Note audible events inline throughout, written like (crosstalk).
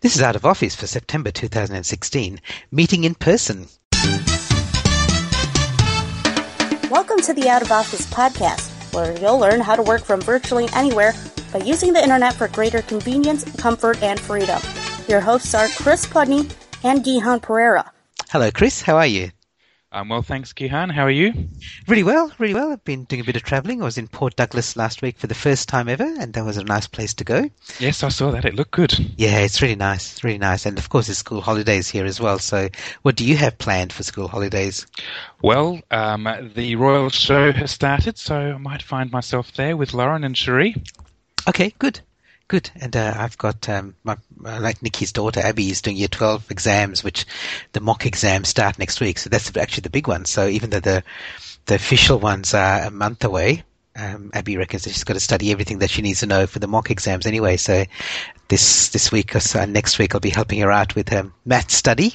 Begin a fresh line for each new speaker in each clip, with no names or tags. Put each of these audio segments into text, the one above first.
This is out of office for September 2016, meeting in person.
Welcome to the Out of Office podcast, where you'll learn how to work from virtually anywhere by using the internet for greater convenience, comfort, and freedom. Your hosts are Chris Pudney and Gihan Perera.
Hello, Chris. How are you?
Um, well, thanks, Gihan. How are you?
Really well, really well. I've been doing a bit of travelling. I was in Port Douglas last week for the first time ever, and that was a nice place to go.
Yes, I saw that. It looked good.
Yeah, it's really nice. It's really nice. And of course, it's school holidays here as well. So, what do you have planned for school holidays?
Well, um, the Royal Show has started, so I might find myself there with Lauren and Cherie.
Okay, good. Good, and uh, I've got um, my uh, like Nikki's daughter Abby is doing year twelve exams, which the mock exams start next week. So that's actually the big one. So even though the the official ones are a month away, um, Abby reckons that she's got to study everything that she needs to know for the mock exams anyway. So this this week or so, next week I'll be helping her out with her math study,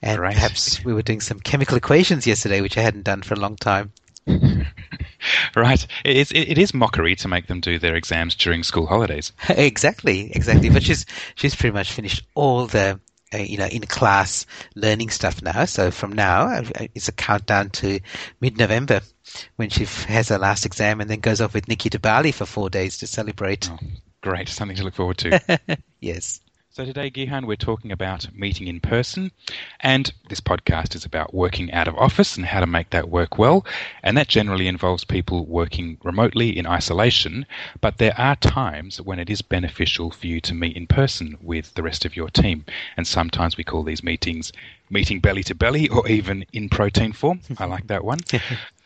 and right. perhaps we were doing some chemical equations yesterday, which I hadn't done for a long time. (laughs) (laughs)
right. It is, it is mockery to make them do their exams during school holidays. (laughs)
exactly, exactly. But she's she's pretty much finished all the uh, you know in class learning stuff now. So from now uh, it's a countdown to mid November when she has her last exam, and then goes off with Nikki to Bali for four days to celebrate. Oh,
great, something to look forward to. (laughs)
yes.
So today, Gihan, we're talking about meeting in person, and this podcast is about working out of office and how to make that work well. And that generally involves people working remotely in isolation, but there are times when it is beneficial for you to meet in person with the rest of your team. And sometimes we call these meetings meeting belly to belly or even in protein form. I like that one. (laughs)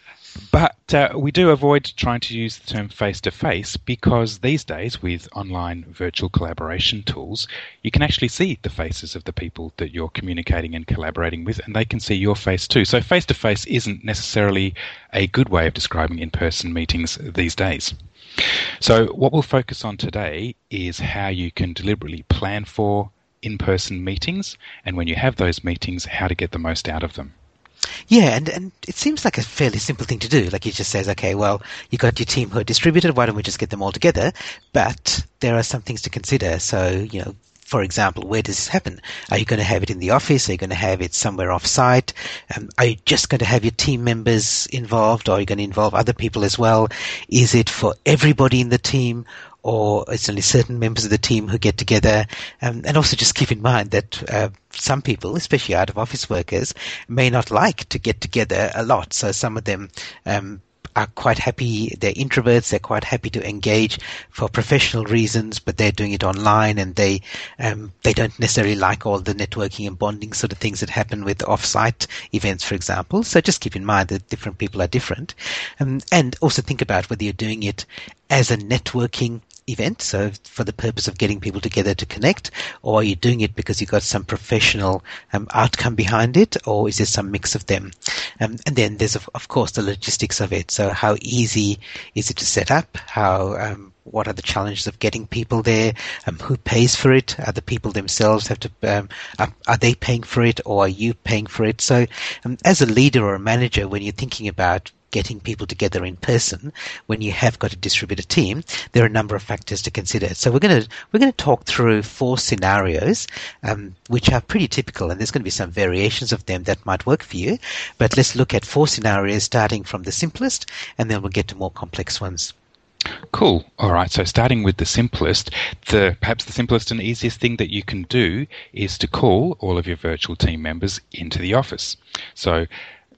But uh, we do avoid trying to use the term face to face because these days, with online virtual collaboration tools, you can actually see the faces of the people that you're communicating and collaborating with, and they can see your face too. So, face to face isn't necessarily a good way of describing in person meetings these days. So, what we'll focus on today is how you can deliberately plan for in person meetings, and when you have those meetings, how to get the most out of them.
Yeah, and, and it seems like a fairly simple thing to do. Like he just says, okay, well, you got your team who are distributed. Why don't we just get them all together? But there are some things to consider. So, you know, for example, where does this happen? Are you going to have it in the office? Are you going to have it somewhere off site? Um, are you just going to have your team members involved or are you going to involve other people as well? Is it for everybody in the team or it's only certain members of the team who get together. Um, and also just keep in mind that uh, some people, especially out of office workers, may not like to get together a lot. So some of them um, are quite happy. They're introverts. They're quite happy to engage for professional reasons, but they're doing it online, and they um, they don't necessarily like all the networking and bonding sort of things that happen with off-site events, for example. So just keep in mind that different people are different, um, and also think about whether you're doing it as a networking event, so for the purpose of getting people together to connect, or are you doing it because you've got some professional um, outcome behind it, or is there some mix of them? Um, and then there's of, of, course the logistics of it. So how easy is it to set up? How um, what are the challenges of getting people there? Um, who pays for it? Are the people themselves have to? Um, are, are, they paying for it, or are you paying for it? So, um, as a leader or a manager, when you're thinking about getting people together in person when you have got a distributed team, there are a number of factors to consider. So we're going to we're going to talk through four scenarios, um, which are pretty typical, and there's going to be some variations of them that might work for you. But let's look at four scenarios, starting from the simplest, and then we'll get to more complex ones.
Cool. All right. So starting with the simplest, the perhaps the simplest and easiest thing that you can do is to call all of your virtual team members into the office. So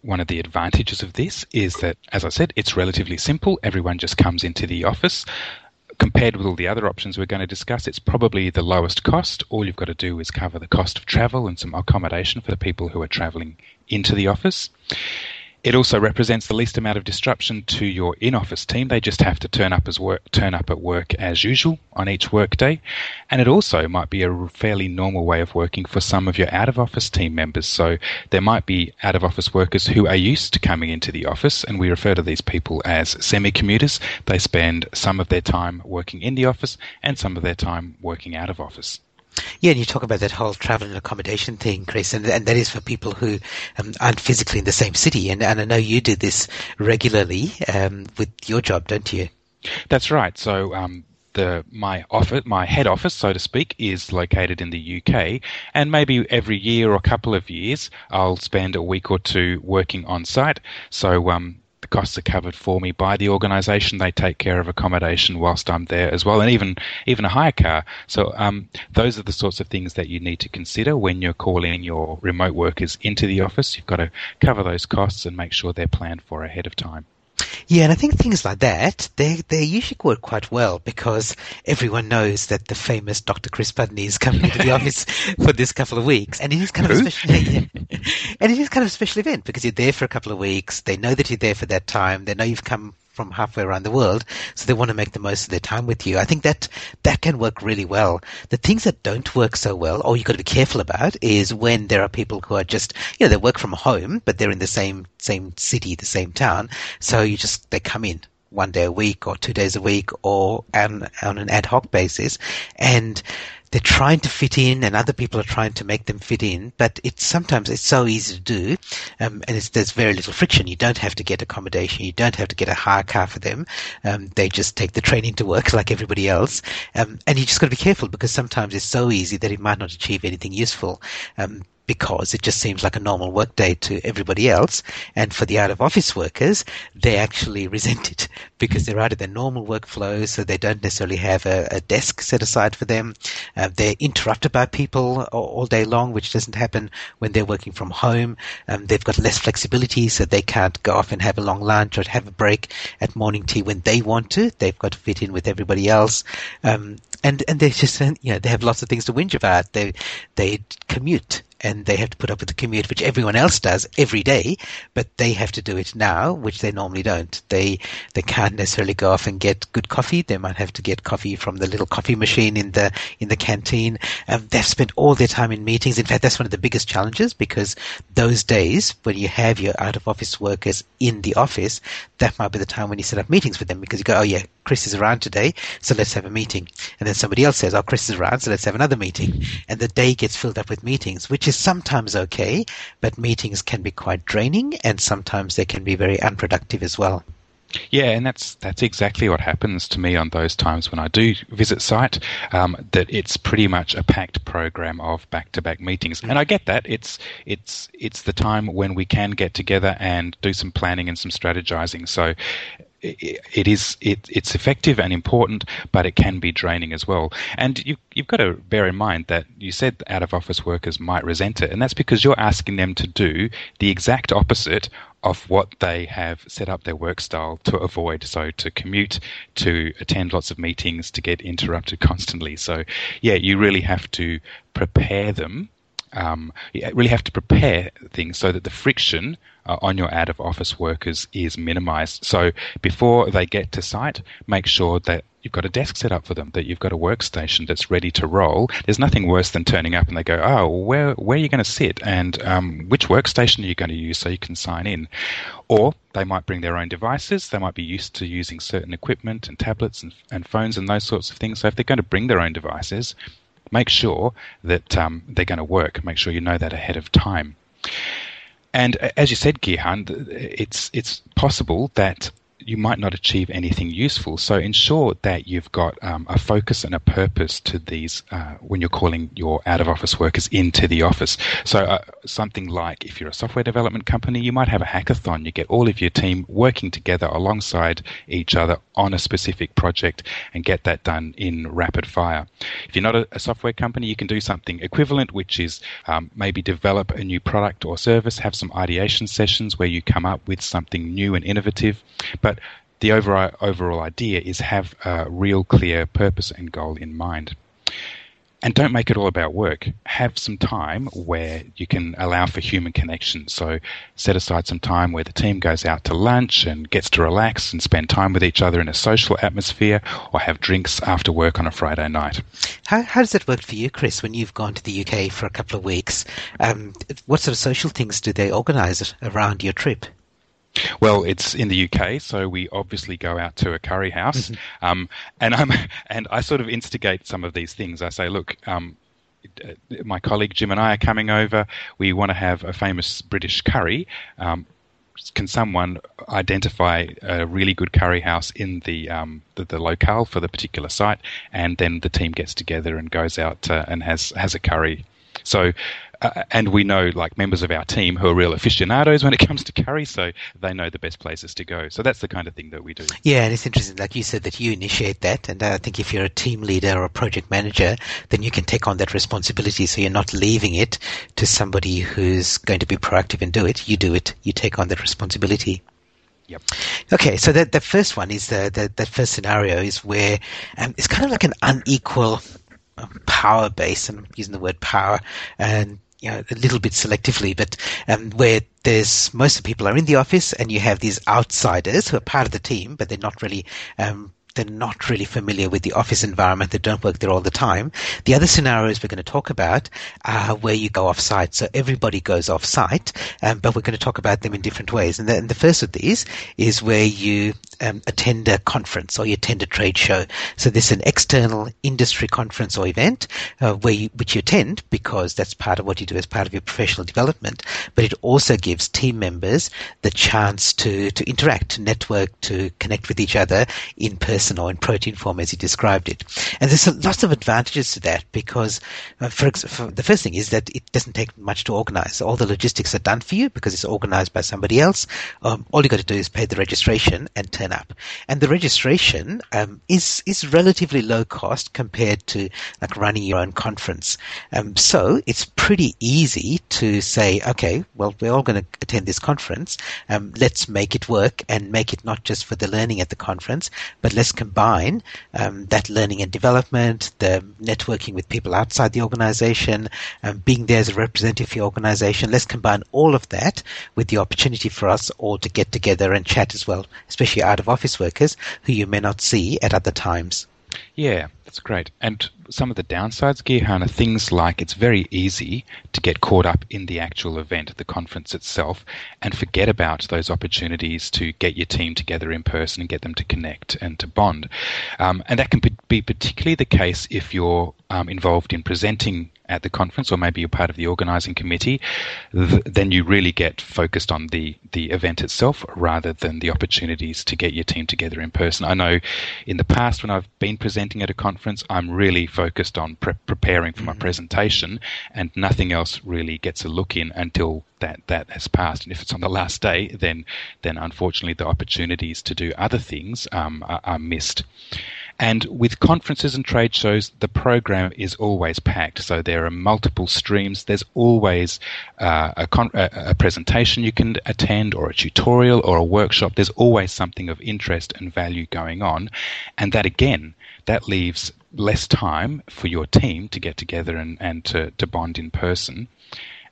one of the advantages of this is that, as I said, it's relatively simple. Everyone just comes into the office. Compared with all the other options we're going to discuss, it's probably the lowest cost. All you've got to do is cover the cost of travel and some accommodation for the people who are traveling into the office. It also represents the least amount of disruption to your in-office team. They just have to turn up as work, turn up at work as usual on each workday, and it also might be a fairly normal way of working for some of your out-of-office team members. So there might be out-of-office workers who are used to coming into the office, and we refer to these people as semi-commuters. They spend some of their time working in the office and some of their time working out of office.
Yeah, and you talk about that whole travel and accommodation thing, Chris, and, and that is for people who um, aren't physically in the same city. And, and I know you do this regularly um, with your job, don't you?
That's right. So um, the my office, my head office, so to speak, is located in the UK, and maybe every year or a couple of years, I'll spend a week or two working on site. So um, the costs are covered for me by the organisation. They take care of accommodation whilst I'm there as well, and even even a hire car. So um, those are the sorts of things that you need to consider when you're calling your remote workers into the office. You've got to cover those costs and make sure they're planned for ahead of time.
Yeah, and I think things like that, they, they usually work quite well because everyone knows that the famous Dr. Chris Pudney is coming to the (laughs) office for this couple of weeks. And it is kind of a special, and it is kind of a special event because you're there for a couple of weeks. They know that you're there for that time. They know you've come from halfway around the world, so they want to make the most of their time with you. I think that that can work really well. The things that don't work so well, or you've got to be careful about, is when there are people who are just, you know, they work from home, but they're in the same same city, the same town, so you just they come in one day a week or two days a week or on, on an ad hoc basis, and they're trying to fit in and other people are trying to make them fit in, but it's sometimes it's so easy to do, um, and there's very little friction. You don't have to get accommodation, you don't have to get a hire car for them. Um, they just take the train into work (laughs) like everybody else, um, and you just got to be careful because sometimes it's so easy that it might not achieve anything useful. Because it just seems like a normal workday to everybody else. And for the out of office workers, they actually (laughs) resent it because they're out of their normal workflow, so they don't necessarily have a, a desk set aside for them. Uh, they're interrupted by people all, all, day long, which doesn't happen when they're working from home. Um, they've got less flexibility, so they can't go off and have a long lunch or have a break at morning tea when they want to. They've got to fit in with everybody else. Um, and, and they just, (laughs) you know, they have lots of things to whinge about. They, they commute and they have to put up with the commute, which everyone else does every day, but they have to do it now, which they normally don't. They they can't necessarily go off and get good coffee. They might have to get coffee from the little coffee machine in the in the canteen. Um, they've spent all their time in meetings. In fact, that's one of the biggest challenges because those days when you have your out of office workers in the office, that might be the time when you set up meetings with them because you go, oh yeah, Chris is around today, so let's have a meeting. And then somebody else says, oh, Chris is around, so let's have another meeting. And the day gets filled up with meetings, which is sometimes okay, but meetings can be quite draining and sometimes they can be very unproductive as well.
Yeah, and that's that's exactly what happens to me on those times when I do visit site. Um, that it's pretty much a packed program of back-to-back meetings, and I get that. It's it's it's the time when we can get together and do some planning and some strategizing. So it is it, it's effective and important, but it can be draining as well. And you, you've got to bear in mind that you said out of office workers might resent it, and that's because you're asking them to do the exact opposite of what they have set up their work style to avoid. So to commute, to attend lots of meetings, to get interrupted constantly. So yeah, you really have to prepare them. Um, you really have to prepare things so that the friction uh, on your out of office workers is minimized. So before they get to site, make sure that you've got a desk set up for them, that you've got a workstation that's ready to roll. There's nothing worse than turning up and they go, oh, where, where are you going to sit and um, which workstation are you going to use so you can sign in? Or they might bring their own devices. They might be used to using certain equipment and tablets and, and phones and those sorts of things. So if they're going to bring their own devices, make sure that um, they're going to work. Make sure you know that ahead of time. And as you said, Gihan, it's it's possible that you might not achieve anything useful. So ensure that you've got um, a focus and a purpose to these uh, when you're calling your out of office workers into the office. So uh, something like if you're a software development company, you might have a hackathon. You get all of your team working together alongside each other on a specific project and get that done in rapid fire. If you're not a, a software company, you can do something equivalent, which is um, maybe develop a new product or service, have some ideation sessions where you come up with something new and innovative. But the overall, overall idea is have a real clear purpose and goal in mind. And don't make it all about work. Have some time where you can allow for human connection. So set aside some time where the team goes out to lunch and gets to relax and spend time with each other in a social atmosphere or have drinks after work on a Friday night.
How, how does it work for you, Chris, when you've gone to the UK for a couple of weeks? Um, what sort of social things do they organise around your trip?
Well, it's in the UK, so we obviously go out to a curry house, mm-hmm. um, and I'm (laughs) and I sort of instigate some of these things. I say, look. Um, my colleague Jim and I are coming over. We want to have a famous British curry. Um, can someone identify a really good curry house in the, um, the, the locale for the particular site, and then the team gets together and goes out uh, and has has a curry. So uh, and we know like members of our team who are real aficionados when it (laughs) comes to curry, so they know the best places to go. So that's the kind of thing that we do.
Yeah, and it's interesting, like you said, that you initiate that, and I think if you're a team leader or a project manager, then you can take on that responsibility. So you're not leaving it to somebody who's going to be proactive and do it. You do it. You take on that responsibility.
Yep.
Okay, so that the first one is the, the that first scenario is where um, it's kind of like an unequal power base. I'm using the word power, and you know, a little bit selectively, but um, where there's most of the people are in the office and you have these outsiders who are part of the team, but they're not really um, they're not really familiar with the office environment. They don't work there all the time. The other scenarios we're going to talk about are where you go off site. So everybody goes off site, um, but we're going to talk about them in different ways. And the, and the first of these is where you um, attend a conference or you attend a trade show. So this is an external industry conference or event uh, where you, which you attend because that's part of what you do as part of your professional development. But it also gives team members the chance to to interact, to network, to connect with each other in person or in protein form as you described it. And there's lots of advantages to that because, uh, for, for, the first thing is that it doesn't take much to organize. All the logistics are done for you because it's organized by somebody else. Um, all you got to do is pay the registration and turn up. And the registration um, is is relatively low cost compared to like running your own conference. Um, so it's pretty easy to say, okay, well, we're all going to attend this conference. Um, let's make it work and make it not just for the learning at the conference, but let's combine um, that learning and development, the networking with people outside the organization, um, being there as a representative for the organization. Let's combine all of that with the opportunity for us all to get together and chat as well, especially of office workers who you may not see at other times.
Yeah, that's great. And some of the downsides, Gihan, are things like it's very easy to get caught up in the actual event, the conference itself, and forget about those opportunities to get your team together in person and get them to connect and to bond. Um, and that can be particularly the case if you're um, involved in presenting at the conference, or maybe you're part of the organising committee, th- then you really get focused on the the event itself rather than the opportunities to get your team together in person. I know in the past when I've been presenting at a conference, I'm really focused on pre- preparing for mm-hmm. my presentation, and nothing else really gets a look in until that that has passed. And if it's on the last day, then then unfortunately the opportunities to do other things um, are, are missed. And with conferences and trade shows, the program is always packed. So there are multiple streams. There's always uh, a, con- a, presentation you can attend, or a tutorial, or a workshop. There's always something of interest and value going on. And that again, that leaves less time for your team to get together and, and to, to bond in person.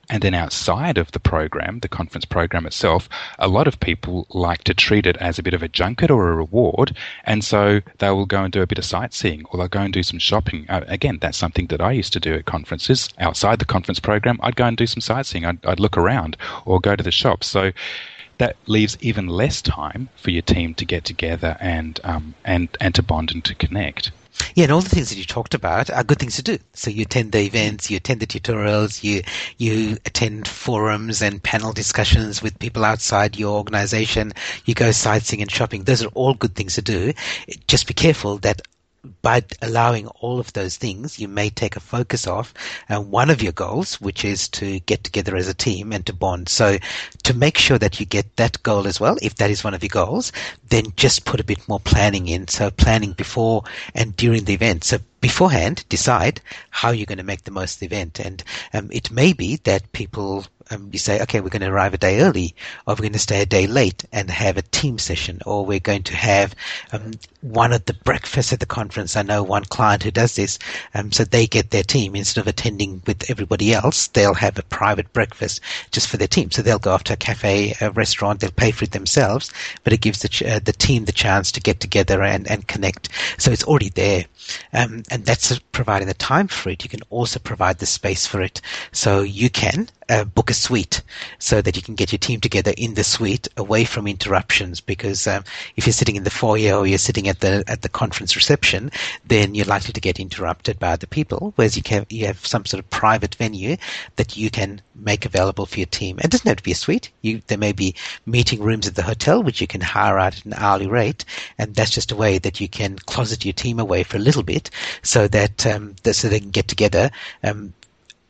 And then outside of the program, the conference program itself, a lot of people like to treat it as a bit of a junket or a reward. And so they will go and do a bit of sightseeing or they'll go and do some shopping. Uh, again, that's something that I used to do at conferences. Outside the conference program, I'd go and do some sightseeing. I'd, I'd look around or go to the shops. So that leaves even less time for your team to get together and, um, and, and to bond and to connect.
Yeah, and all the things that you talked about are good things to do. So you attend the events, you attend the tutorials, you you attend forums and panel discussions with people outside your organization. You go sightseeing and shopping. Those are all good things to do. Just be careful that by allowing all of those things, you may take a focus off and one of your goals, which is to get together as a team and to bond. So to make sure that you get that goal as well, if that is one of your goals, then just put a bit more planning in. So planning before and during the event. So beforehand, decide how you're going to make the most of the event. And um, it may be that people um, you say, okay, we're going to arrive a day early, or we're going to stay a day late and have a team session, or we're going to have um, one at the breakfast at the conference. I know one client who does this, um, so they get their team instead of attending with everybody else, they'll have a private breakfast just for their team. So they'll go off to a cafe, a restaurant, they'll pay for it themselves, but it gives the ch- uh, the team the chance to get together and, and connect. So it's already there, um, and that's providing the time for it. You can also provide the space for it, so you can uh, book a suite so that you can get your team together in the suite away from interruptions. Because um, if you're sitting in the foyer or you're sitting at the at the conference reception, then you're likely to get interrupted by other people. Whereas you can you have some sort of private venue that you can make available for your team. It doesn't have to be a suite. You, there may be meeting rooms at the hotel which you can hire out at an hourly rate, and that's just a way that you can closet your team away for a little bit so that um, so they can get together um,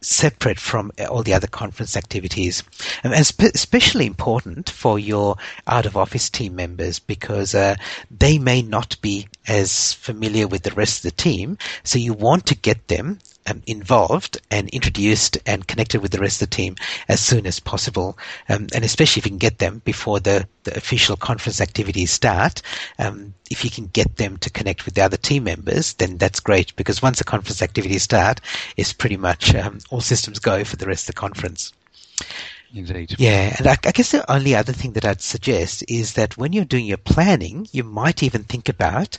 separate from all the other conference activities. And especially important for your out of office team members because uh, they may not be as familiar with the rest of the team. So you want to get them um, involved and introduced and connected with the rest of the team as soon as possible. Um, and especially if you can get them before the, the official conference activities start, um, if you can get them to connect with the other team members, then that's great because once the conference activities start, it's pretty much um, all systems go for the rest of the conference.
Indeed.
Yeah, and I, I, guess the only other thing that I'd suggest is that when you're doing your planning, you might even think about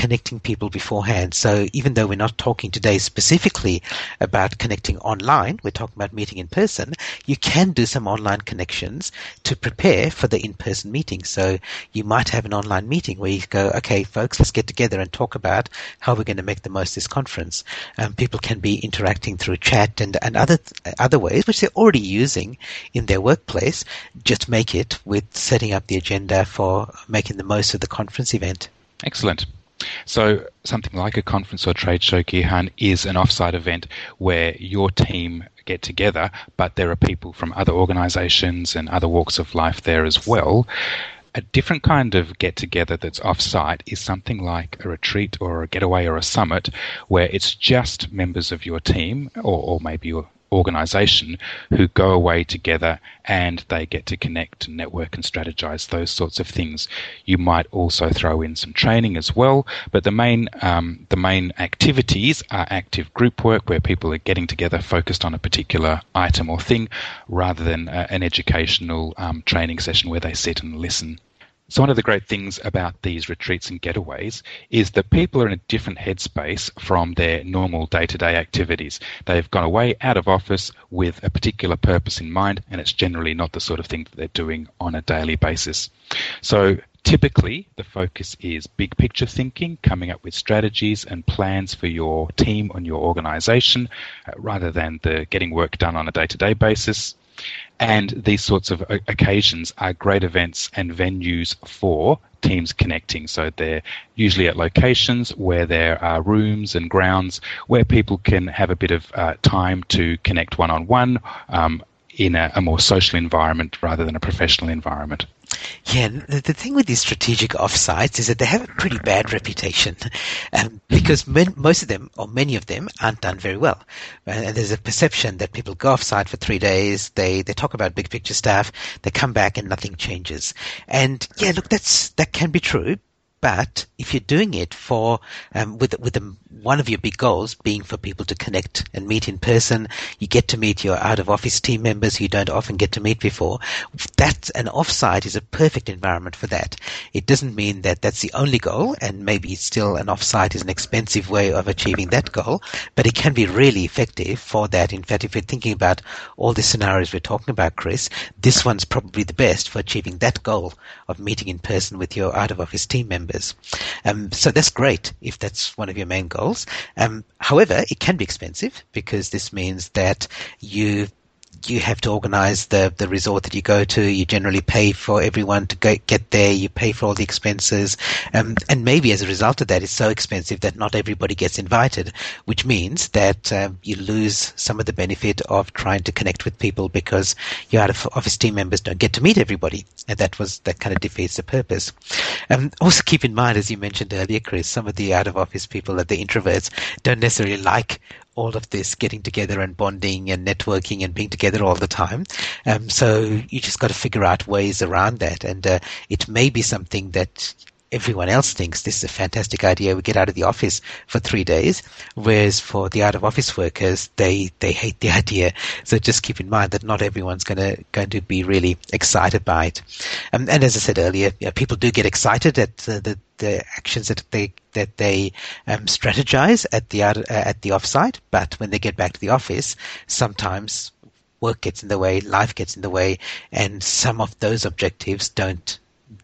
connecting people beforehand. So even though we're not talking today specifically about connecting online, we're talking about meeting in person, you can do some online connections to prepare for the in-person meeting. So you might have an online meeting where you go, okay, folks, let's get together and talk about how we're going to make the most of this conference. Um, people can be interacting through chat and, and other, other ways, which they're already using in their workplace. Just make it with setting up the agenda for making the most of the conference event.
Excellent. So something like a conference or trade show, Gihan, is an offsite event where your team get together, but there are people from other organizations and other walks of life there as well. A different kind of get together that's offsite is something like a retreat or a getaway or a summit where it's just members of your team or, or maybe your organization who go away together and they get to connect and network and strategize those sorts of things. You might also throw in some training as well, but the main um, the main activities are active group work where people are getting together focused on a particular item or thing, rather than uh, an educational um, training session where they sit and listen so, one of the great things about these retreats and getaways is that people are in a different headspace from their normal day to day activities. They've gone away out of office with a particular purpose in mind, and it's generally not the sort of thing that they're doing on a daily basis. So, Typically, the focus is big picture thinking, coming up with strategies and plans for your team and your organization, uh, rather than the getting work done on a day to day basis. And these sorts of occasions are great events and venues for teams connecting. So they're usually at locations where there are rooms and grounds where people can have a bit of uh, time to connect one on one in a, a more social environment rather than a professional environment.
Yeah, the, the thing with these strategic offsites is that they have a pretty bad reputation (laughs) um, because men, most of them, or many of them, aren't done very well. Uh, and there's a perception that people go offsite for three days, they, they talk about big picture stuff, they come back and nothing changes. And yeah, look, that's, that can be true, but if you're doing it for um, with with one of your big goals being for people to connect and meet in person, you get to meet your out of office team members you don't often get to meet before. That an offsite is a perfect environment for that. It doesn't mean that that's the only goal, and maybe still an offsite is an expensive way of achieving that goal, but it can be really effective for that. In fact, if you're thinking about all the scenarios we're talking about, Chris, this one's probably the best for achieving that goal of meeting in person with your out of office team members members. Um, so that's great if that's one of your main goals. Um, however, it can be expensive because this means that you you have to organize the, the resort that you go to. You generally pay for everyone to go, get there. You pay for all the expenses. Um, and maybe as a result of that, it's so expensive that not everybody gets invited, which means that um, you lose some of the benefit of trying to connect with people because your out of office team members don't get to meet everybody. And that was, that kind of defeats the purpose. Um, also keep in mind, as you mentioned earlier, Chris, some of the out of office people, that the introverts, don't necessarily like all of this getting together and bonding and networking and being together all the time. Um, so you just got to figure out ways around that. And uh, it may be something that everyone else thinks this is a fantastic idea. We get out of the office for three days, whereas for the out of office workers, they they hate the (laughs) idea. So just keep in mind that not everyone's going to going to be really excited by it. Um, and as I said earlier, you know, people do get excited at the the actions that they that they um, strategize at the uh, at the offsite, but when they get back to the office, sometimes work gets in the way, life gets in the way, and some of those objectives don't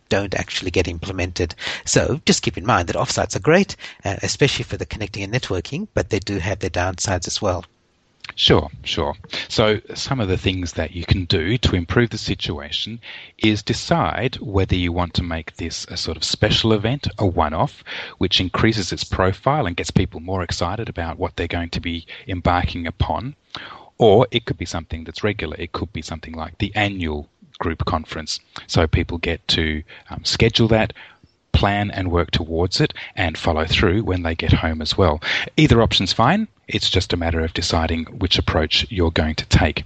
don't actually get implemented. So just keep in mind that offsites are great, uh, especially for the connecting and networking, but they do have their downsides as well.
Sure, sure. So, some of the things that you can do to improve the situation is decide whether you want to make this a sort of special event, a one off, which increases its profile and gets people more excited about what they're going to be embarking upon. Or it could be something that's regular. It could be something like the annual group conference. So people get to um, schedule that, plan and work towards it, and follow through when they get home as well. Either option's fine. It's just a matter of deciding which approach you're going to take.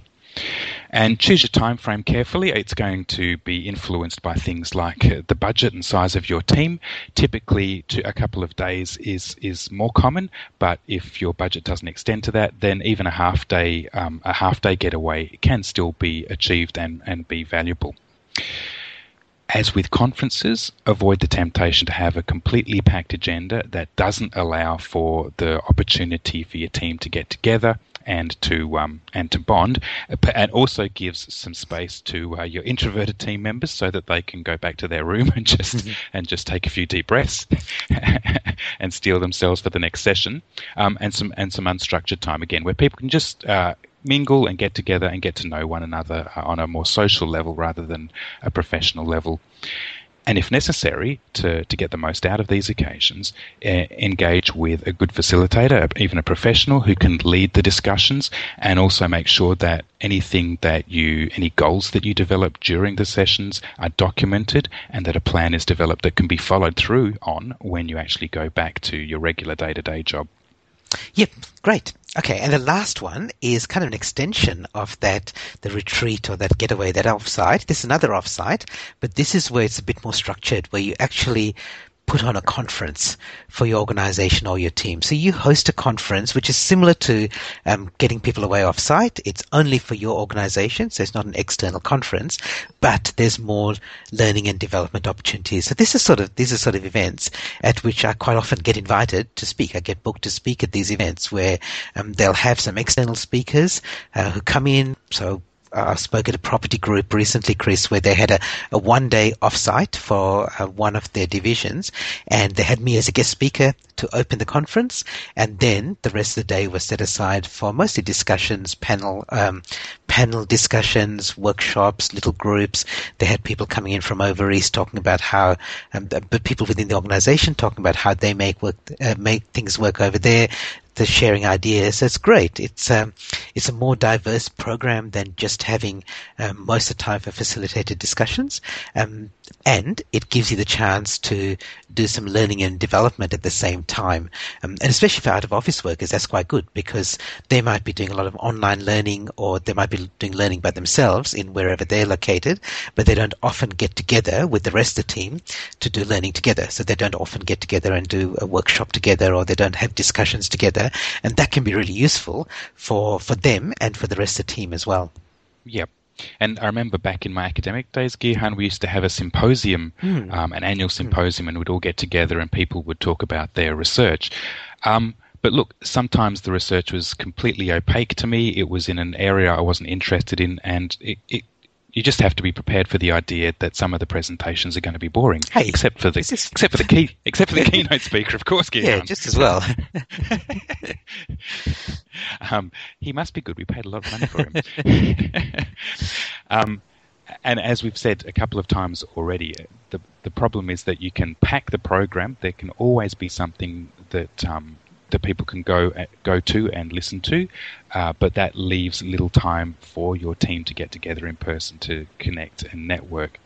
And choose your time frame carefully. It's going to be influenced by things like uh, the budget and size of your team. Typically, a couple of days is is more common, but if your budget doesn't extend to that, then even a half day um, a half day getaway can still be achieved and, and be valuable. As with conferences, avoid the temptation to have a completely packed agenda that doesn't allow for the opportunity for your team to get together and to um, and to bond, and also gives some space to uh, your introverted team members so that they can go back to their room (laughs) and just mm-hmm. and just take a few deep breaths (laughs) and steel themselves for the next session, um, and some and some unstructured time again where people can just uh, mingle and get together and get to know one another uh, on a more social level rather than a professional level. And if necessary, to, to get the most out of these occasions, uh, engage with a good facilitator, even a professional who can lead the discussions and also make sure that anything that you, any goals that you develop during the sessions are documented and that a plan is developed that can be followed through on when you actually go back to your regular day to day job.
Yep, great. Okay, and the last one is kind of an extension of that, the retreat or that getaway, that offsite. This is another offsite, but this is where it's a bit more structured, where you actually put on a conference for your organization or your team. So you host a conference, which is similar to um, getting people away off site. It's only for your organization, so it's not an external conference, but there's more learning and development opportunities. So this is sort of these are sort of events at which I quite often get invited to speak. I get booked to speak at these events where um, they'll have some external speakers uh, who come in. So I spoke at a property group recently, Chris, where they had a, a one day offsite for uh, one of their divisions, and they had me as a guest speaker to open the conference, and then the rest of the day was set aside for mostly discussions, panel um, panel discussions, workshops, little groups. They had people coming in from over east talking about how, um, but people within the organisation talking about how they make work, uh, make things work over there the sharing ideas. It's great. It's um, it's a more diverse program than just having um, most of the time for facilitated discussions, um, and it gives you the chance to do some learning and development at the same time. Um, and especially for out of office workers, that's quite good because they might be doing a lot of online learning or they might be doing learning by themselves in wherever they're located, but they don't often get together with the rest of the team to do learning together. So they don't often get together and do a workshop together or they don't have discussions together. And that can be really useful for, for them and for the rest of the team as well.
Yep. And I remember back in my academic days, Gihan, we used to have a symposium, mm. um, an annual symposium, mm. and we'd all get together and people would talk about their research. Um, but look, sometimes the research was completely opaque to me. It was in an area I wasn't interested in, and it, it you just have to be prepared for the idea that some of the presentations are going to be boring.
Hey,
except for the except for the key except for the (laughs) keynote speaker, of course.
Yeah, just as well. (laughs)
um, he must be good. We paid a lot of money for him. (laughs) um, and as we've said a couple of times already, the the problem is that you can pack the program. There can always be something that um, that people can go uh, go to and listen to, uh, but that leaves little time for your team to get together in person to connect and network.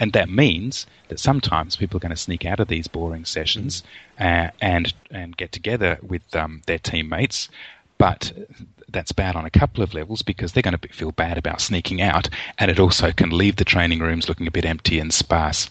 And that means that sometimes people are going to sneak out of these boring sessions uh, and and get together with um, their teammates, but that's bad on a couple of levels because they're going to feel bad about sneaking out, and it also can leave the training rooms looking a bit empty and sparse.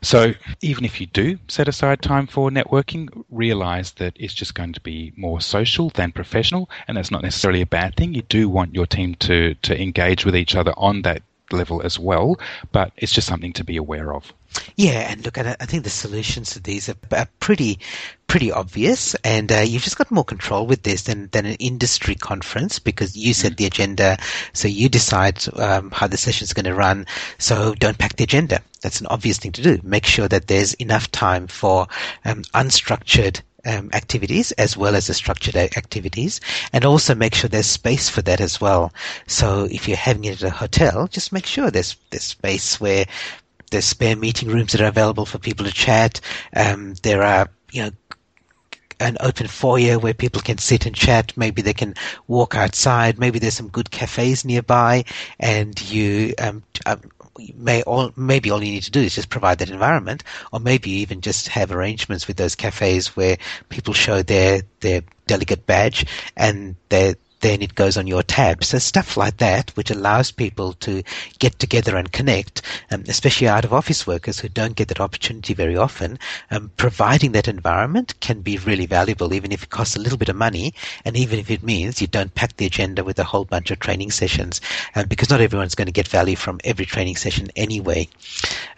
So even if you do set aside time for networking, realize that it's just going to be more social than professional, and that's not necessarily a bad thing. You do want your team to to engage with each other on that level as well, but it's just something to be aware of.
Yeah, and look, I think the solutions to these are, pretty, pretty obvious, and uh, you've just got more control with this than, than an industry conference because you set the agenda, so you decide um, how the session is going to run. So don't pack the agenda. That's an obvious thing to do. Make sure that there's enough time for um, unstructured um, activities as well as the structured activities, and also make sure there's space for that as well. So if you're having it at a hotel, just make sure there's there's space where there's spare meeting rooms that are available for people to chat. Um, there are you know an open foyer where people can sit and chat. Maybe they can walk outside. Maybe there's some good cafes nearby, and you um, um, may all maybe all you need to do is just provide that environment, or maybe even just have arrangements with those cafes where people show their their delegate badge and they then it goes on your tab. So stuff like that, which allows people to get together and connect, um, especially out of office workers who don't get that opportunity very often. Um, providing that environment can be really valuable, even if it costs a little bit of money, and even if it means you don't pack the agenda with a whole bunch of training sessions, um, because not everyone's going to get value from every training session anyway.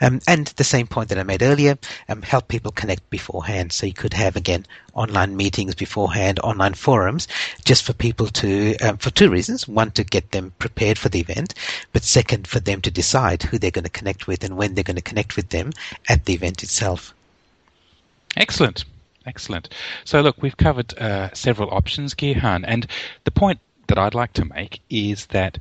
Um, and the same point that I made earlier, um, help people connect beforehand. So you could have again online meetings beforehand, online forums, just for people to, um, for two reasons. One, to get them prepared for the event, but second, for them to decide who they're going to connect with and when they're going to connect with them at the event itself.
Excellent. Excellent. So, look, we've covered uh, several options, Gihan, and the point that I'd like to make is that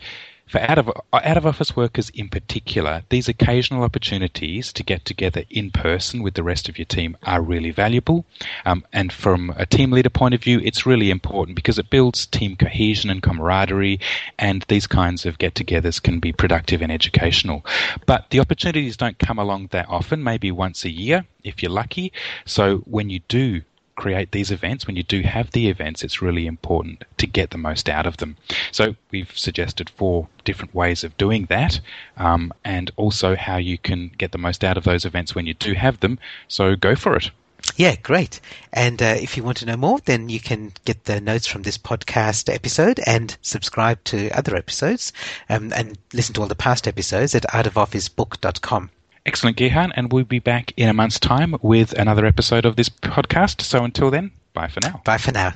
for out of out of office workers in particular, these occasional opportunities to get together in person with the rest of your team are really valuable. Um, and from a team leader point of view, it's really important because it builds team cohesion and camaraderie, and these kinds of get-togethers can be productive and educational. But the opportunities don't come along that often, maybe once a year if you're lucky. So when you do create these events, when you do have the events, it's really important to get the most out of them. So we've suggested four different ways of doing that, um, and also how you can get the most out of those events when you do have them. So go for it.
Yeah, great. And uh, if you want to know more, then you can get the notes from this podcast episode and subscribe to other episodes um, and listen to all the past episodes at outofofficebook.com.
Excellent, Gihan, and we'll be back in a month's time with another episode of this podcast. So until then, bye for now.
Bye for now.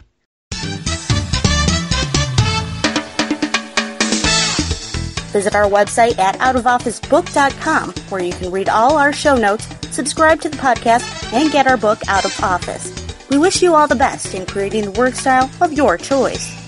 Visit our website at outofofficebook.com where you can read all our show notes, subscribe to the podcast, and get our book Out of Office. We wish you all the best in creating the work style of your choice.